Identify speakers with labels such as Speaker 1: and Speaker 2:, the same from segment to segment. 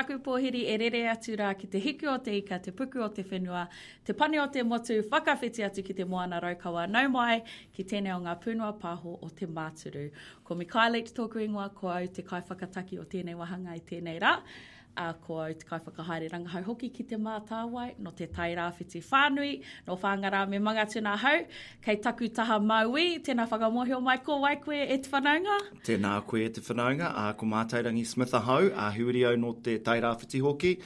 Speaker 1: taku pōhiri e rere atu rā ki te hiku o te ika, te puku o te whenua, te pane o te motu, whakawhiti atu ki te moana raukawa, nau mai ki tēnei o ngā pūnoa pāho o te māturu. Ko Mikhaileit tōku ingoa, ko au te kaiwhakataki o tēnei wāhanga i tēnei rā, ā, ko au te kaiwhakahaere rangahau hoki ki Te Mātāwai, nō Te Tai Rāwhiti whānui, nō Whāngārā me Mangatuna ahau, kei taku taha mauī, tēnā whakamōhio mai, ko wai koe e te whanaunga?
Speaker 2: Tēnā koe e te whanaunga, ā, ko Mātairangi Smith ahau, ā, he uri au nō Te Tai Rāwhiti hoki,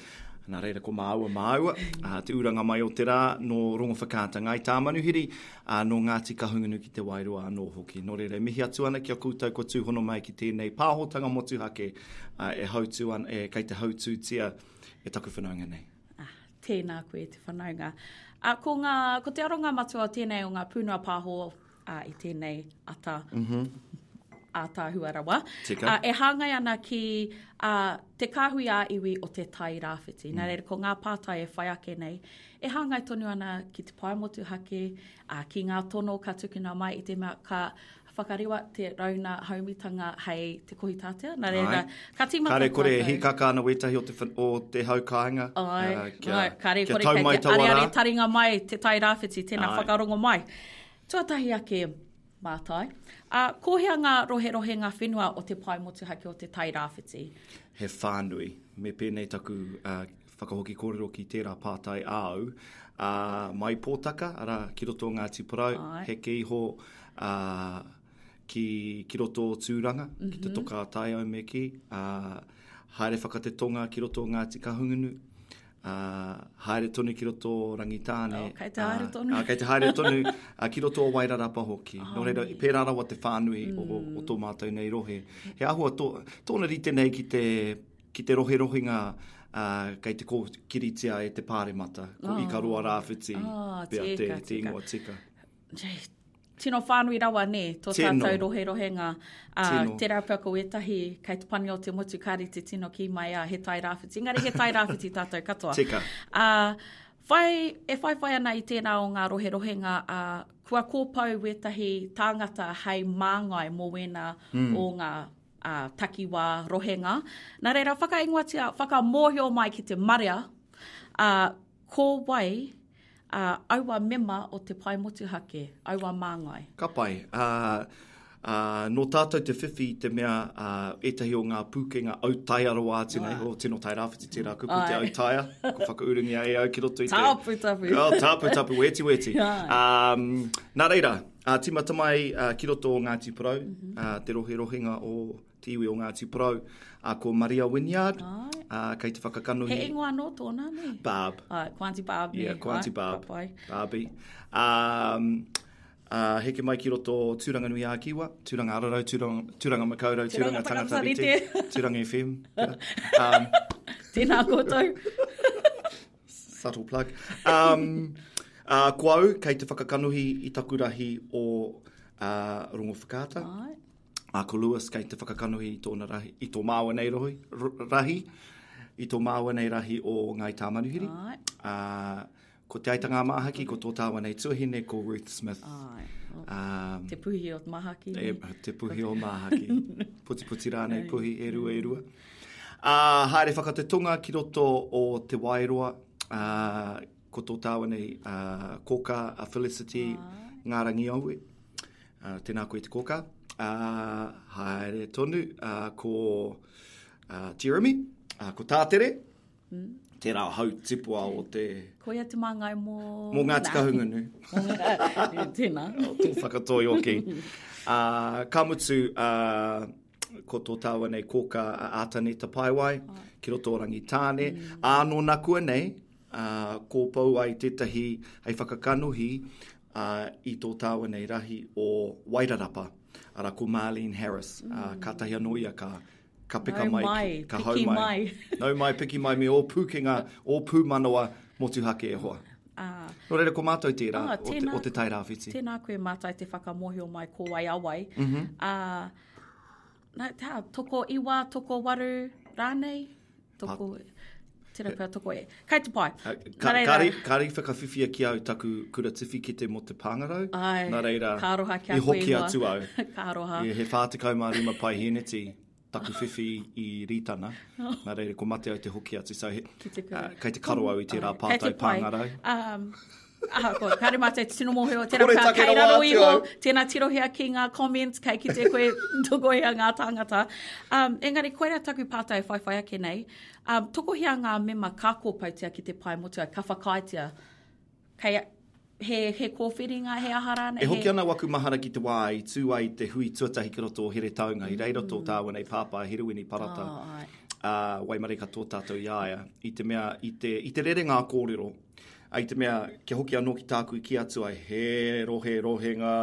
Speaker 2: nā reira ko māua māua, ā, te uranga mai o te rā, nō Rongowhakaata, Ngāi Tāmanuhiri, ā, nō Ngāti Kahungunu ki Te Wairoa anō hoki. Nō reira, e mihi atu ana ki a koutou kua tūhono mai ki tēnei pāhotanga motuhake e hautū ana, e, kei te hautūtia e taku whanaunga nei.
Speaker 1: Ah, tēnā koe e te whanaunga. Ah, ko ngā, ko te aronga matua o tēnei o ngā pūnua pāho, ah, i tēnei ata, mm -hmm. ātaahua rawa, Tika. ah, e hāngai ana ki ah, te kāhui ā-iwi o te tai rāwhiti. Mm. Nā reira, ko ngā pātai e whai ake nei, E hāngai tonu ana ki te pae motuhake, ā, ki ngā tono ka tukuna mai i te mea ka whakarewa te rauna haumitanga hei te kohitātea. Nā reira, ka tīmata
Speaker 2: tātou. Kāre kore e hikaka ana wētahi o te, o te hau kāinga.
Speaker 1: Ai, uh, kia, ai, kāre kia kore tau mai tau ara. Are are taringa mai te tai rāwhiti, tēnā ai. whakarongo mai. Tuatahi ake, mātai. A, ko hea ngā roherohe ngā whenua o te pae motuhake o te tai rāwhiti?
Speaker 2: He whānui. Me pēnei taku uh, whakahoki kōrero ki tērā pātai āu, ā, mai Pōtaka, arā, ki roto o Ngāti Porou, Ai. heke iho ā, ki, ki roto o Tūranga, mm -hmm. ki te mhm. toka a Taiau me ki, ā, haere whakatetonga ki roto o Ngāti Kahungunu, ā, haere tonu ki roto o Rangitāne.
Speaker 1: Oh, kei te haere tonu.
Speaker 2: Ā, kei te haere tonu, ā, ki roto o Wairarapa hoki. Oh, Nō reira, pērā rawa te whānui mm. o, o tō mātou nei rohe. He ahua tō, tōna rite nei ki te Ki te roherohenga kei te kōkiritia e te Pāremata, ko Ikaroa Rāwhiti pea te ingoa tika.
Speaker 1: Tino whānui rawa nē, tō tātou roherohenga. Tērā pea ko wētahi kei te pani o te motu ka rite tino kī mai, ā, he tai rāwhiti. Engari he tai rāwhiti tātou katoa.
Speaker 2: Tika.
Speaker 1: E whaiwhai ana i tērā o ngā roherohenga, kua kōpau wētahi tāngata hei māngai mō wēnā o ngā ā, takiwā, rohenga. Nā reira, whakaingoatia, whakamōhio mai ki te marea, ā, ko wai ā, aua mema o te pae motuhake, aua māngai.
Speaker 2: Ka pai. Ā, ā, nō tātou te whiwhi i te mea, ā, ētahi o ngā pūkenga autaia rawa atu nei, o Tino Tairāwhiti tērā kupu, te autaia, ko Whakaurungia e au ki roto i te. Tāputapu. Tāputapu, wētiwēti. Ā, nā reira. Ā, tīmata mai ki roto o Ngāti Porou, te roherohenga o te iwi o Ngāti Porou, ā, ko Maria Wynyard, ā, kei te whakakanohi.
Speaker 1: He ingoa anō tōna, nē?
Speaker 2: Barb.
Speaker 1: Āe, ko Aunty Barb,
Speaker 2: nē? Ia, ko Aunty Barb. Ka pai. Barbie. Ā, ā, heke mai ki roto o Tūranganui-ā-Kiwa, Tūranga Ararau, Tūranga, Tūranga Makaurau, Tūranga Tangata Rite. Tūranga FM.
Speaker 1: Tēnā koutou.
Speaker 2: Subtle plug. Um, uh, ko au, kei te whakakanohi i taku rahi o uh, Rongo Whakaata. Ai. Uh, ko Lewis, kei te whakakanohi i tōna rahi, i tō māua nei rohi, rahi, i tō māua nei rahi o Ngai Tāmanuhiri. Ai. Uh, ko Te Aitanga Mahaki, ko tō tāua nei tuahine, ko Ruth Smith.
Speaker 1: Ai. Um, te puhi o Mahaki.
Speaker 2: E, te puhi o Mahaki. puti puti rānei puhi, e rua, e rua. Ai. Ā, haere whakatetonga ki roto o Te Waeroa, ā, ko tō tāua nei, ā, kōkā a Felicity Ngārangiaue. Ā, tēnā koe te kōkā. Ā, haere tonu, ā, ko, ā, Jeremy, ā, ko Tātere, tērā hau tipua o te,
Speaker 1: Koia te māngai mō...
Speaker 2: mō Ngāti Kahungunu.
Speaker 1: Tēnā.
Speaker 2: o tō whakatoi hoki. Ā, ka mutu, ā, ko tō tāua nei kōkā a Ataneta Paewai, oh. ki roto o Rangitāne, mm. āno nā kua nei, uh, kōpau ai tētahi hei whakakanohi uh, i tō tāua nei rahi o Wairarapa, ara ko Marlene Harris, mm. uh, kātahi anō ia ka ka
Speaker 1: peka
Speaker 2: mai,
Speaker 1: mai, ki,
Speaker 2: ka hau mai. mai. Nau mai, piki mai me ō pūkenga, ō pūmanawa, motuhake e hoa. Ah. Nō reira, ko mātou tērā ah, o, te, o te tai rāwhiti.
Speaker 1: Tēnā koe mātai te whakamōhio mai ko wai awai. Mm -hmm. uh, na, tā, toko iwa, toko waru, rānei? Toko... Pa tera pea toko e. Kai te pai.
Speaker 2: Uh, ka, reira, kari, kari whakawhiwhia ki au taku kura tiwhikete mo te pāngarau.
Speaker 1: Ai,
Speaker 2: Nā reira,
Speaker 1: ka aroha kia
Speaker 2: i hoki atu au.
Speaker 1: ka
Speaker 2: aroha. Yeah, he whātekau mā rima pai hēneti. taku whiwhi i Rītana, nā reira ko Mateau te hoki atu, so he, uh, kei te karo au i tērā oh, pātai pāngarau. Um,
Speaker 1: aha, ko, kāre mātou te tino mōhio, tēnā kā kei raro iho, tēnā tirohia ki ngā comments, kei ki te koe tokohia ngā tāngata. Um, engari, koe rea taku pātai e whaiwhai ake nei, um, tokohia ngā mema kā kōpautia ki te pae motua, ka whakaaetia, kei, He, he kōwhiringa, he aha rānei.
Speaker 2: E hoki ana waku mahara ki te wā i tū ai te hui tuatahi ki roto o Heretaunga, i reira tō tāua nei pāpā, Hiruini Parata, ā, waimarika tō tātou i a ia, i te mea, i te, i te rerenga a kōrero, ā, i te mea, kia hoki anō ki tāku i kī atu ai, he rohe, rohenga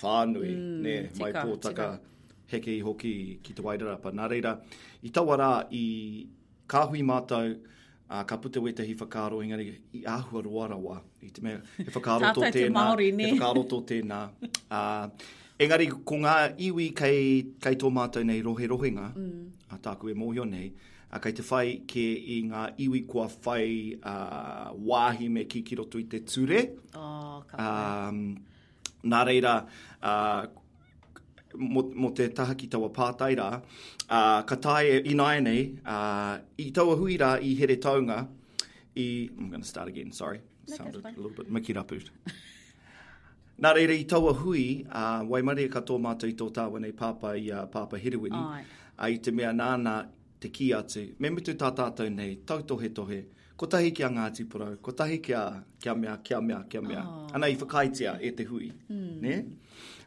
Speaker 2: whānui, mm, nē, tika, mai pōtaka, tika. heke i hoki ki Te Wairarapa. Nā reira, i taua rā, i, Ka hui mātou, ā, ka puta wētahi whakaaro, engari i āhua roa rawa, i te mea, he whakaaro tō tēnā. Tātou te Māori, nē. He whakaaro tō tēnā. Ā, engari, ko ngā iwi kei, kei tō mātou nei rohe rohenga, ā, tāku e mōhio nei, ā, kei te whai kē i ngā iwi kua whai, ā, wāhi me kī ki roto i te ture.
Speaker 1: Ō, ka pai.
Speaker 2: Ā, nā reira, ā, mō te taha ki taua pātai rā, ā, ka tae e ināianei, ā, i taua hui rā i Heretaunga, i... I'm going to start again, sorry. No, that's fine. Sounded a little bit Mickey Rapu. Nā reira, i taua hui, ā, waimarie ka tō mātou i tō tāua nei pāpā i a Pāpā Herewini. Āe. Ā, i te mea nāna, te kī atu, me mutu tā tātou nei tautohetohe, kotahi ki a Ngāti Porou, kotahi ki a, kia mea, kia mea, kia mea. Oh. Ana i whakaaetia e te hui. Mm. Ne?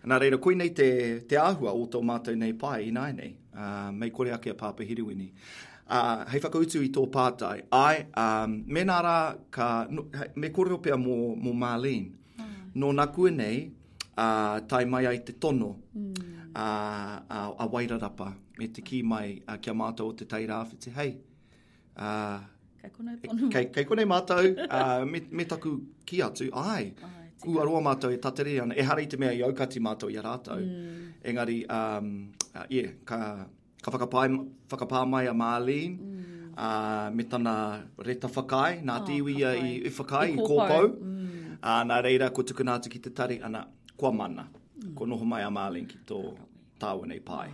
Speaker 2: Nā reira, koinei te, te āhua o tō mātou nei pae ināinei, uh, mei kore ake a Pāpa Hiriwini. Uh, hei whakautu i tō pātai, ai, um, mēnā rā, ka, no, me kōrero pia mō, mō Marlene, Nō nā kua nei, a, tai mai ai te tono mm. a, a, a Wairarapa me te kī mai a, kia mātou o te tai rāwhiti, hei, a,
Speaker 1: kei konei tonu.
Speaker 2: Kei, kei konei mātou, a, me, me taku ki atu, ai, ai kua roa mātou e tateri ana, e hara i te mea i aukati mātou i a rātou. Mm. Engari, um, uh, yeah, ka, Ka whakapae, whakapā mai a Marlene ā, me tana reta whakaae, nā te iwi ia i, i whakaae, i kōpou. Ā, nā reira, kua tukuna atu ki te tari, ana, kua mana. Kua noho mai a Marlene ki tō tāua nei pae.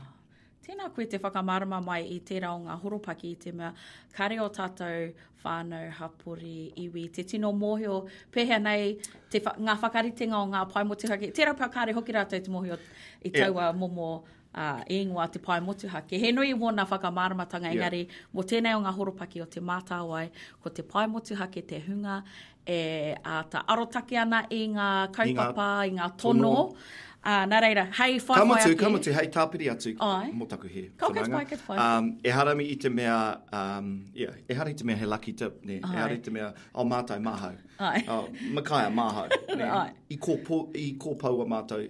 Speaker 1: Tēnā koe te whakamārama mai i tērā o ngā horopaki i te mea, kāre o tātou whānau, hapori, iwi, te tino mōhio pēhea nei te, ngā whakaritenga o ngā pae motuhake. Tērā pea kāre hoki rātou te mōhio i taua momo. Ē, a ingoa Te Pae Motuhake. He nui wona whakamāramatanga engari yeah. mo tēnei o ngā horopaki o Te Mātāwai, ko Te Pae Motuhake te hunga e āta arotake ana i ngā kaupapa, i ngā, i ngā tono, tono. Uh, nā reira, hei whai
Speaker 2: ka matu, ake. Ka matu, hei tāpiri atu Ai. mō taku he
Speaker 1: Ka whananga. Ka whananga. Ka
Speaker 2: um, E harami i te mea, um, yeah, e harami i te mea he lucky tip, ne? Ai. E harami i te mea, o oh, mātou māhau. Ai. Oh, Makaia māhau. Ai. I kōpou, i kōpou a mātou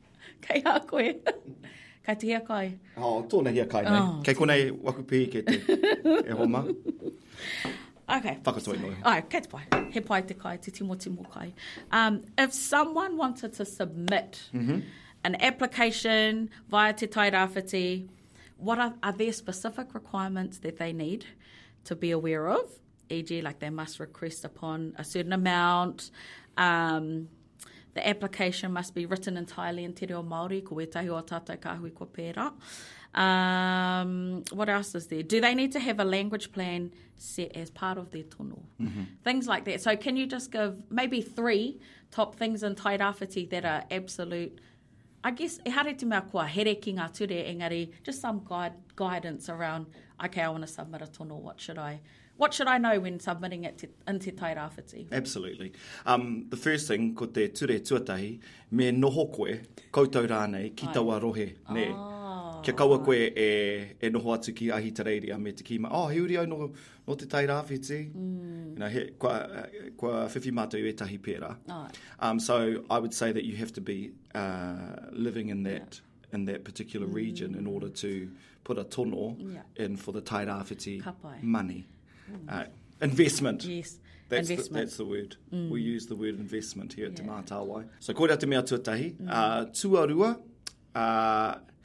Speaker 1: Kei a koe.
Speaker 2: Kei te
Speaker 1: hia kai.
Speaker 2: Oh, tōna hia kai nei. Oh, Kei konei waku pī ke te e homa.
Speaker 1: Okay.
Speaker 2: Whakatoi noi.
Speaker 1: Ai, kei te pai. He pai te kai, te timo timo kai. Um, if someone wanted to submit mm -hmm. an application via te tai rāwhiti, what are, are there specific requirements that they need to be aware of? E.g., like they must request upon a certain amount, um, the application must be written entirely in te reo Māori, ko etahi o tātou kāhui ko pērā. Um, what else is there? Do they need to have a language plan set as part of their tono? Mm-hmm. Things like that. So can you just give maybe three top things in Tairawhiti that are absolute I guess ehara i te mea kua here ki ngā ture engari just some guidance around ok I want to submit a tono what should I what should I know when submitting it in te tai rāwhiti?
Speaker 2: Absolutely. Um, the first thing ko te ture tuatahi me noho koe koutou rānei ki taua rohe ne. Oh. Kia kaua koe e, e noho atu ki Ahitereiria me te kīma, oh, he uri au no, No te Tairāwhiti, mm. you know, he, kua, kua whiwhi mātou i ētahi pērā. Oh. Um, so I would say that you have to be uh, living in that, yeah. in that particular mm. region in order to put a tono yeah. in for the Tairāwhiti Kapai. money. Mm. Uh, investment.
Speaker 1: Yes.
Speaker 2: That's
Speaker 1: investment.
Speaker 2: The, that's the word. Mm. We use the word investment here yeah. at Te Mātāwai. So koira te mea tuatahi. Mm. Uh, tuarua, uh,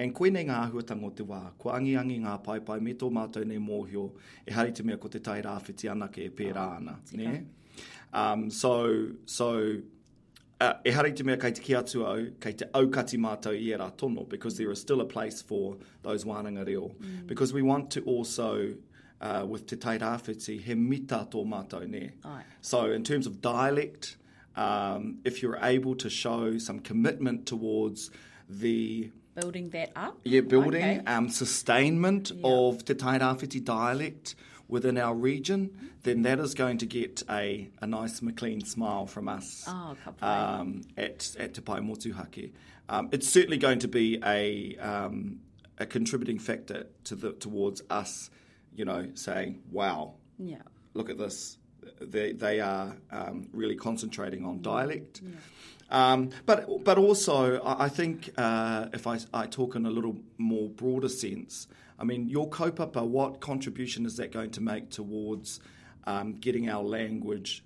Speaker 2: And koinei ngā āhuatanga o te wā, kua angiangi ngā paepae me tō mātou nei mōhio, ehara i te mea ko te tai rāwhiti anake e pērā oh, ana. Tika. Ne? Um, so, so uh, ehara i te mea kei te ki atu au, kei te aukati mātou i era tono, because there is still a place for those wānanga reo. Mm. Because we want to also uh, with Te Tai Rāwhiti, he mita tō mātou, nē. So in terms of dialect, um, if you're able to show some commitment towards the
Speaker 1: building that up,
Speaker 2: yeah, building okay. um, sustainment yeah. of Te Tairawhiti dialect within our region, then that is going to get a, a nice McLean smile from us
Speaker 1: oh,
Speaker 2: um, at, at Te Pai Motuhake. Um, it's certainly going to be a, um, a contributing factor to the, towards us, you know, saying, wow,
Speaker 1: yeah.
Speaker 2: look at this, they, they are um, really concentrating on dialect. Yeah. Um, but but also, I, think uh, if I, I, talk in a little more broader sense, I mean, your kaupapa, what contribution is that going to make towards um, getting our language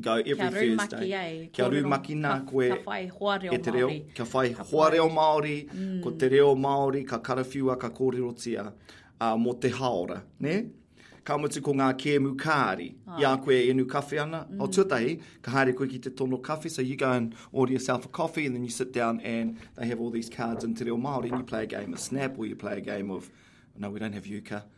Speaker 2: Go every kia Thursday.
Speaker 1: Rumaki,
Speaker 2: eh? Kia rumaki nā koe ka, ka hoa reo e te reo. Māori. Kia whai ka hoa reo Māori, mm. ko te reo Māori ka karawhiua, ka kōrerotia uh, mō te haora. Ne? Ka mutu ko ngā kēmu kāri. Oh. Ia koe e nu kawhi ana. Mm. O tuatahi, ka haere koe ki te tono kawhi. So you go and order yourself a coffee and then you sit down and they have all these cards in te reo Māori and you play a game of snap or you play a game of... No, we don't have yuka.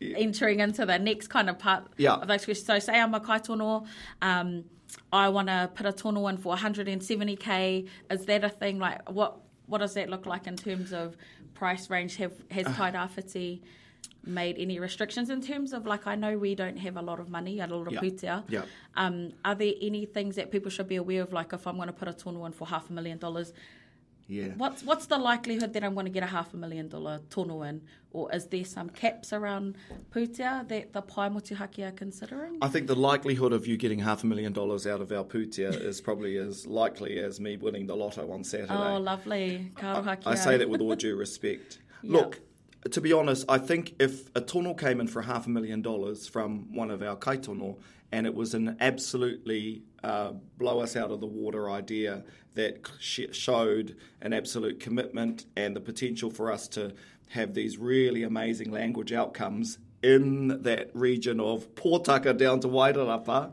Speaker 2: yeah.
Speaker 1: entering into the next kind of part
Speaker 2: yeah.
Speaker 1: of those questions. So say I'm a kaitono, um, I want to put a tono in for 170k. Is that a thing? Like what what does that look like in terms of price range? Have has uh, made any restrictions in terms of like I know we don't have a lot of money, a lot of
Speaker 2: yeah. putia. Yeah.
Speaker 1: Um, are there any things that people should be aware of? Like if I'm going to put a tono in for half a million dollars,
Speaker 2: yeah.
Speaker 1: What's what's the likelihood that I'm going to get a half a million dollar tono in, or is there some caps around putia that the Paimotihaki are considering?
Speaker 2: I think the likelihood of you getting half a million dollars out of our putia is probably as likely as me winning the lotto on Saturday.
Speaker 1: Oh, lovely. I,
Speaker 2: I, say that with all due respect. Look, to be honest, I think if a tunnel came in for half a million dollars from one of our kaitono and it was an absolutely uh, blow us out of the water idea that showed an absolute commitment and the potential for us to have these really amazing language outcomes in that region of Tucker down to Wairarapa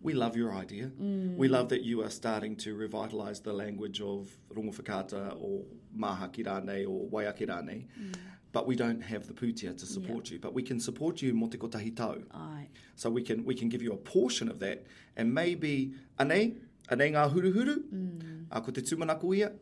Speaker 2: we love your idea.
Speaker 1: Mm.
Speaker 2: We love that you are starting to revitalise the language of rungowhikata or Mahakirane or waiakirane,
Speaker 1: mm.
Speaker 2: but we don't have the putia to support you. But we can support you in te tau. So we can we can give you a portion of that and maybe ane, ane ngā huru huru, mm. a ko te tūmanaku ia,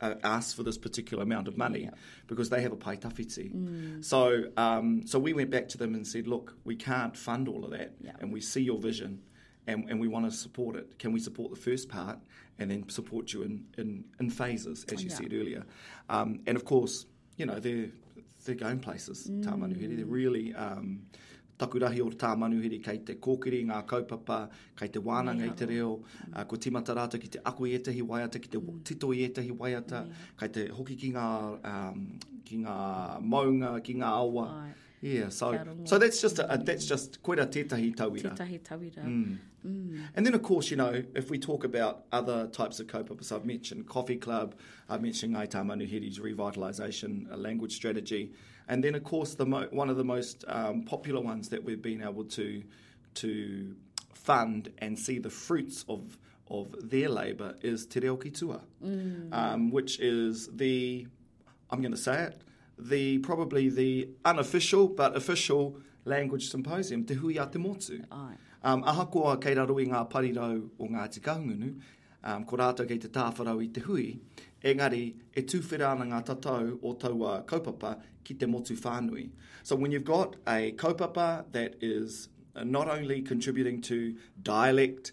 Speaker 2: uh, asked for this particular amount of money, because they have a pai tafiti.
Speaker 1: Mm.
Speaker 2: So, um, so we went back to them and said, look, we can't fund all of that and we see your vision and, and we want to support it. Can we support the first part and then support you in, in, in phases, as you
Speaker 1: yeah.
Speaker 2: said earlier? Um, and of course, you know, they're, they're going places, mm. tā manuhiri. They're really, um, taku rahi o tā manuhiri kei te kōkiri i ngā kaupapa, kei te wānanga i te reo, mm. uh, ko timata rātou ki te ako i ētahi waiata, ki te mm. tito i ētahi waiata, mm. kei te hoki ki ngā, um, ki ngā maunga, ki ngā awa,
Speaker 1: Ai.
Speaker 2: Yeah, so so that's just a, a, that's mm. just quite a tētahi tauira.
Speaker 1: Mm.
Speaker 2: Mm. And then of course, you know, if we talk about other types of co I've mentioned Coffee Club, I've mentioned Aita Manuhiri's revitalisation language strategy, and then of course the mo- one of the most um, popular ones that we've been able to to fund and see the fruits of of their labour is Te Reo Ki Tua, mm. um, which is the I'm going to say it, the probably the unofficial but official language symposium, te hui a te motu.
Speaker 1: Ai.
Speaker 2: Um, ahakoa kei raro i ngā parirau o Ngāti Kahungunu, um, ko rātou kei te tāwharau i te hui, engari e tūwhera ana ngā tatau o taua kaupapa ki te motu whānui. So when you've got a kaupapa that is not only contributing to dialect,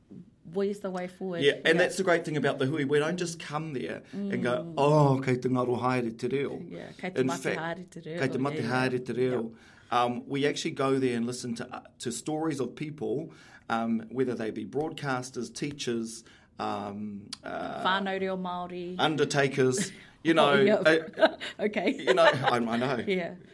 Speaker 2: voice the
Speaker 1: way forward.
Speaker 2: Yeah, and yeah. that's the great thing about the hui. We don't just come there mm. and go, mm. oh, kei te ngaro haere te reo.
Speaker 1: Yeah, kei te
Speaker 2: In
Speaker 1: mate
Speaker 2: fact,
Speaker 1: haere te reo.
Speaker 2: Kei te mate
Speaker 1: yeah,
Speaker 2: haere te reo. Yeah. Um, we actually go there and listen to, uh, to stories of people, um, whether they be broadcasters, teachers, um, uh,
Speaker 1: whānau reo Māori,
Speaker 2: undertakers, you know,
Speaker 1: oh, yeah.
Speaker 2: uh,
Speaker 1: okay,
Speaker 2: you know, I, I know,
Speaker 1: yeah,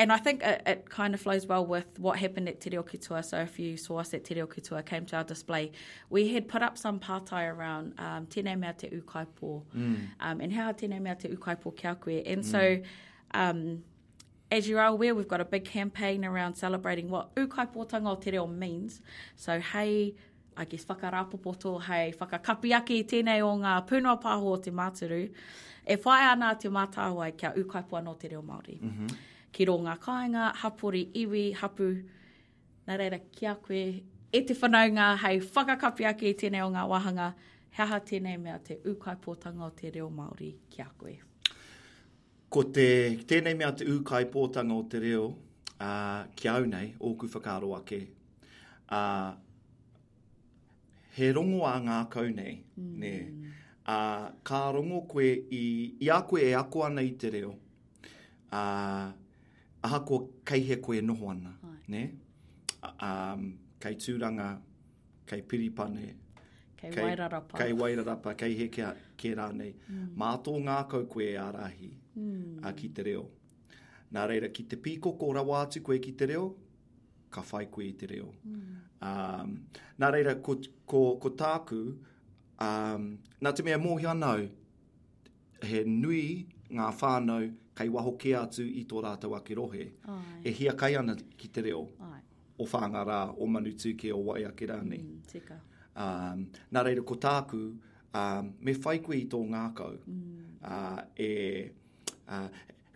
Speaker 2: And I
Speaker 1: think it, it kind of flows well with what happened at Te Reo Ki Tua. So if you saw us at Te Reo Ki Tua, came to our display, we had put up some pātai around um, tēnei mea te ūkaipō. Mm. Um, and how tēnei mea te ūkaipō ki a koe. And mm. so, um, as you are aware, we've got a big campaign around celebrating what ūkaipōtanga o te reo means. So hei I guess, whakarāpopoto hei whakakapi ake i tēnei o ngā pūnoa pāho o te māturu, e whaia ana a Te Mātāwai kia ūkaipō anō te reo Māori. Mm -hmm. Ki rō ngā kāinga, hapori, iwi, hapu, nā reira ki a koe, e te whanaunga hei whakakapi ake i tēnei o ngā wāhanga, he aha tēnei mea te ūkaipōtanga o te reo Māori ki a koe?
Speaker 2: Ko te, ki tēnei mea te ūkaipōtanga o te reo, ā, ki au nei, ōku whakaaro ake, ā, he rongo ā ngākau nei, nē, ā, ka rongo koe i, i a koe e ako ana i te reo, ā, ahakoa kei hea koe e noho ana, nē, ā, kei Tūranga, kei Piripane,
Speaker 1: kei, kei Wairarapa,
Speaker 2: kei, Wairarapa, kei Hekea, kē rānei. Mm. Mā tō ngākau koe e ārahi mm. a ki te reo. Nā reira, ki te pīkoko rawa atu koe ki te reo, ka whai koe i te reo. Mm. Um, nā reira, ko, ko, ko tāku, um, nā te mea mōhio ana au, he nui ngā whānau kei waho kē atu i tō rātou ake rohe. Ai. E hia kai ana ki te reo. Ai. o Whāngārā, o Manutūkē, o Waiake rānei. Mm, tika. Um, nā reira, ko tāku, um, me whai koe i tō ngākau. Mm. Uh, e, uh,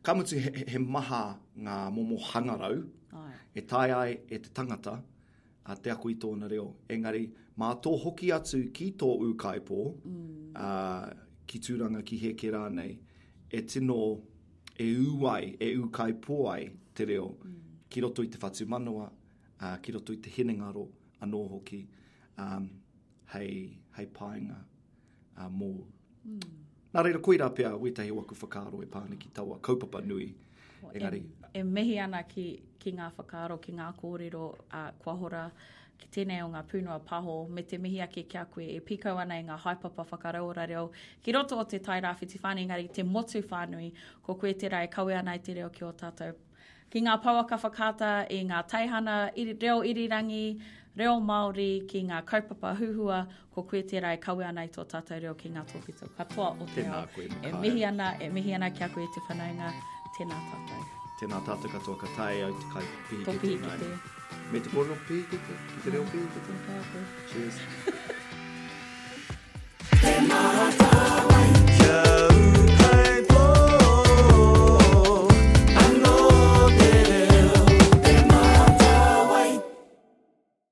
Speaker 2: ka mutu he, he maha ngā momo hangarau Ai. e tae ai e te tangata a te ako i tōna reo. Engari, mā tō hoki atu ki tō ūkaipō, mm. uh, ki Tūranga, ki Heke rānei, e tino e ū ai, e ūkaipō ai te reo ki roto i te whatumanawa, uh, ki roto i te hinengaro anō hoki um, hei, hei painga uh, mōu. Mm. Nā reira, koirā pea wētahi o aku whakaaro e pāne ki taua kaupapa nui.
Speaker 1: Engari. E, e mihi ana ki, ki ngā whakaaro, ki ngā kōrero a uh, Kuahora ki tēnei o ngā pūnoa pāho, me te mihi ake ki a koe e pīkau ana i ngā haepapa whakarauora reo ki roto o te Tai Rāwhiti Whānui, engari i te motu whānui, ko koe tērā e kawe ana i te reo ki ō tātou. Ki ngā pouaka whakaata i ngā teihana reo irirangi, reo Māori, ki ngā kaupapa huhua, Ko koe tērā e kawe ana i tō tātou reo ki ngā tōpito katoa o te ao. E mihi ana, e mihi ana ki a koe te whanaunga. Tēnā tātou.
Speaker 2: Tēnā tātou katoa ka tae au te kai
Speaker 1: pihikete nāi.
Speaker 2: Me te kōrero pihikete, ki te reo pihikete. Cheers. Tēnā tātou.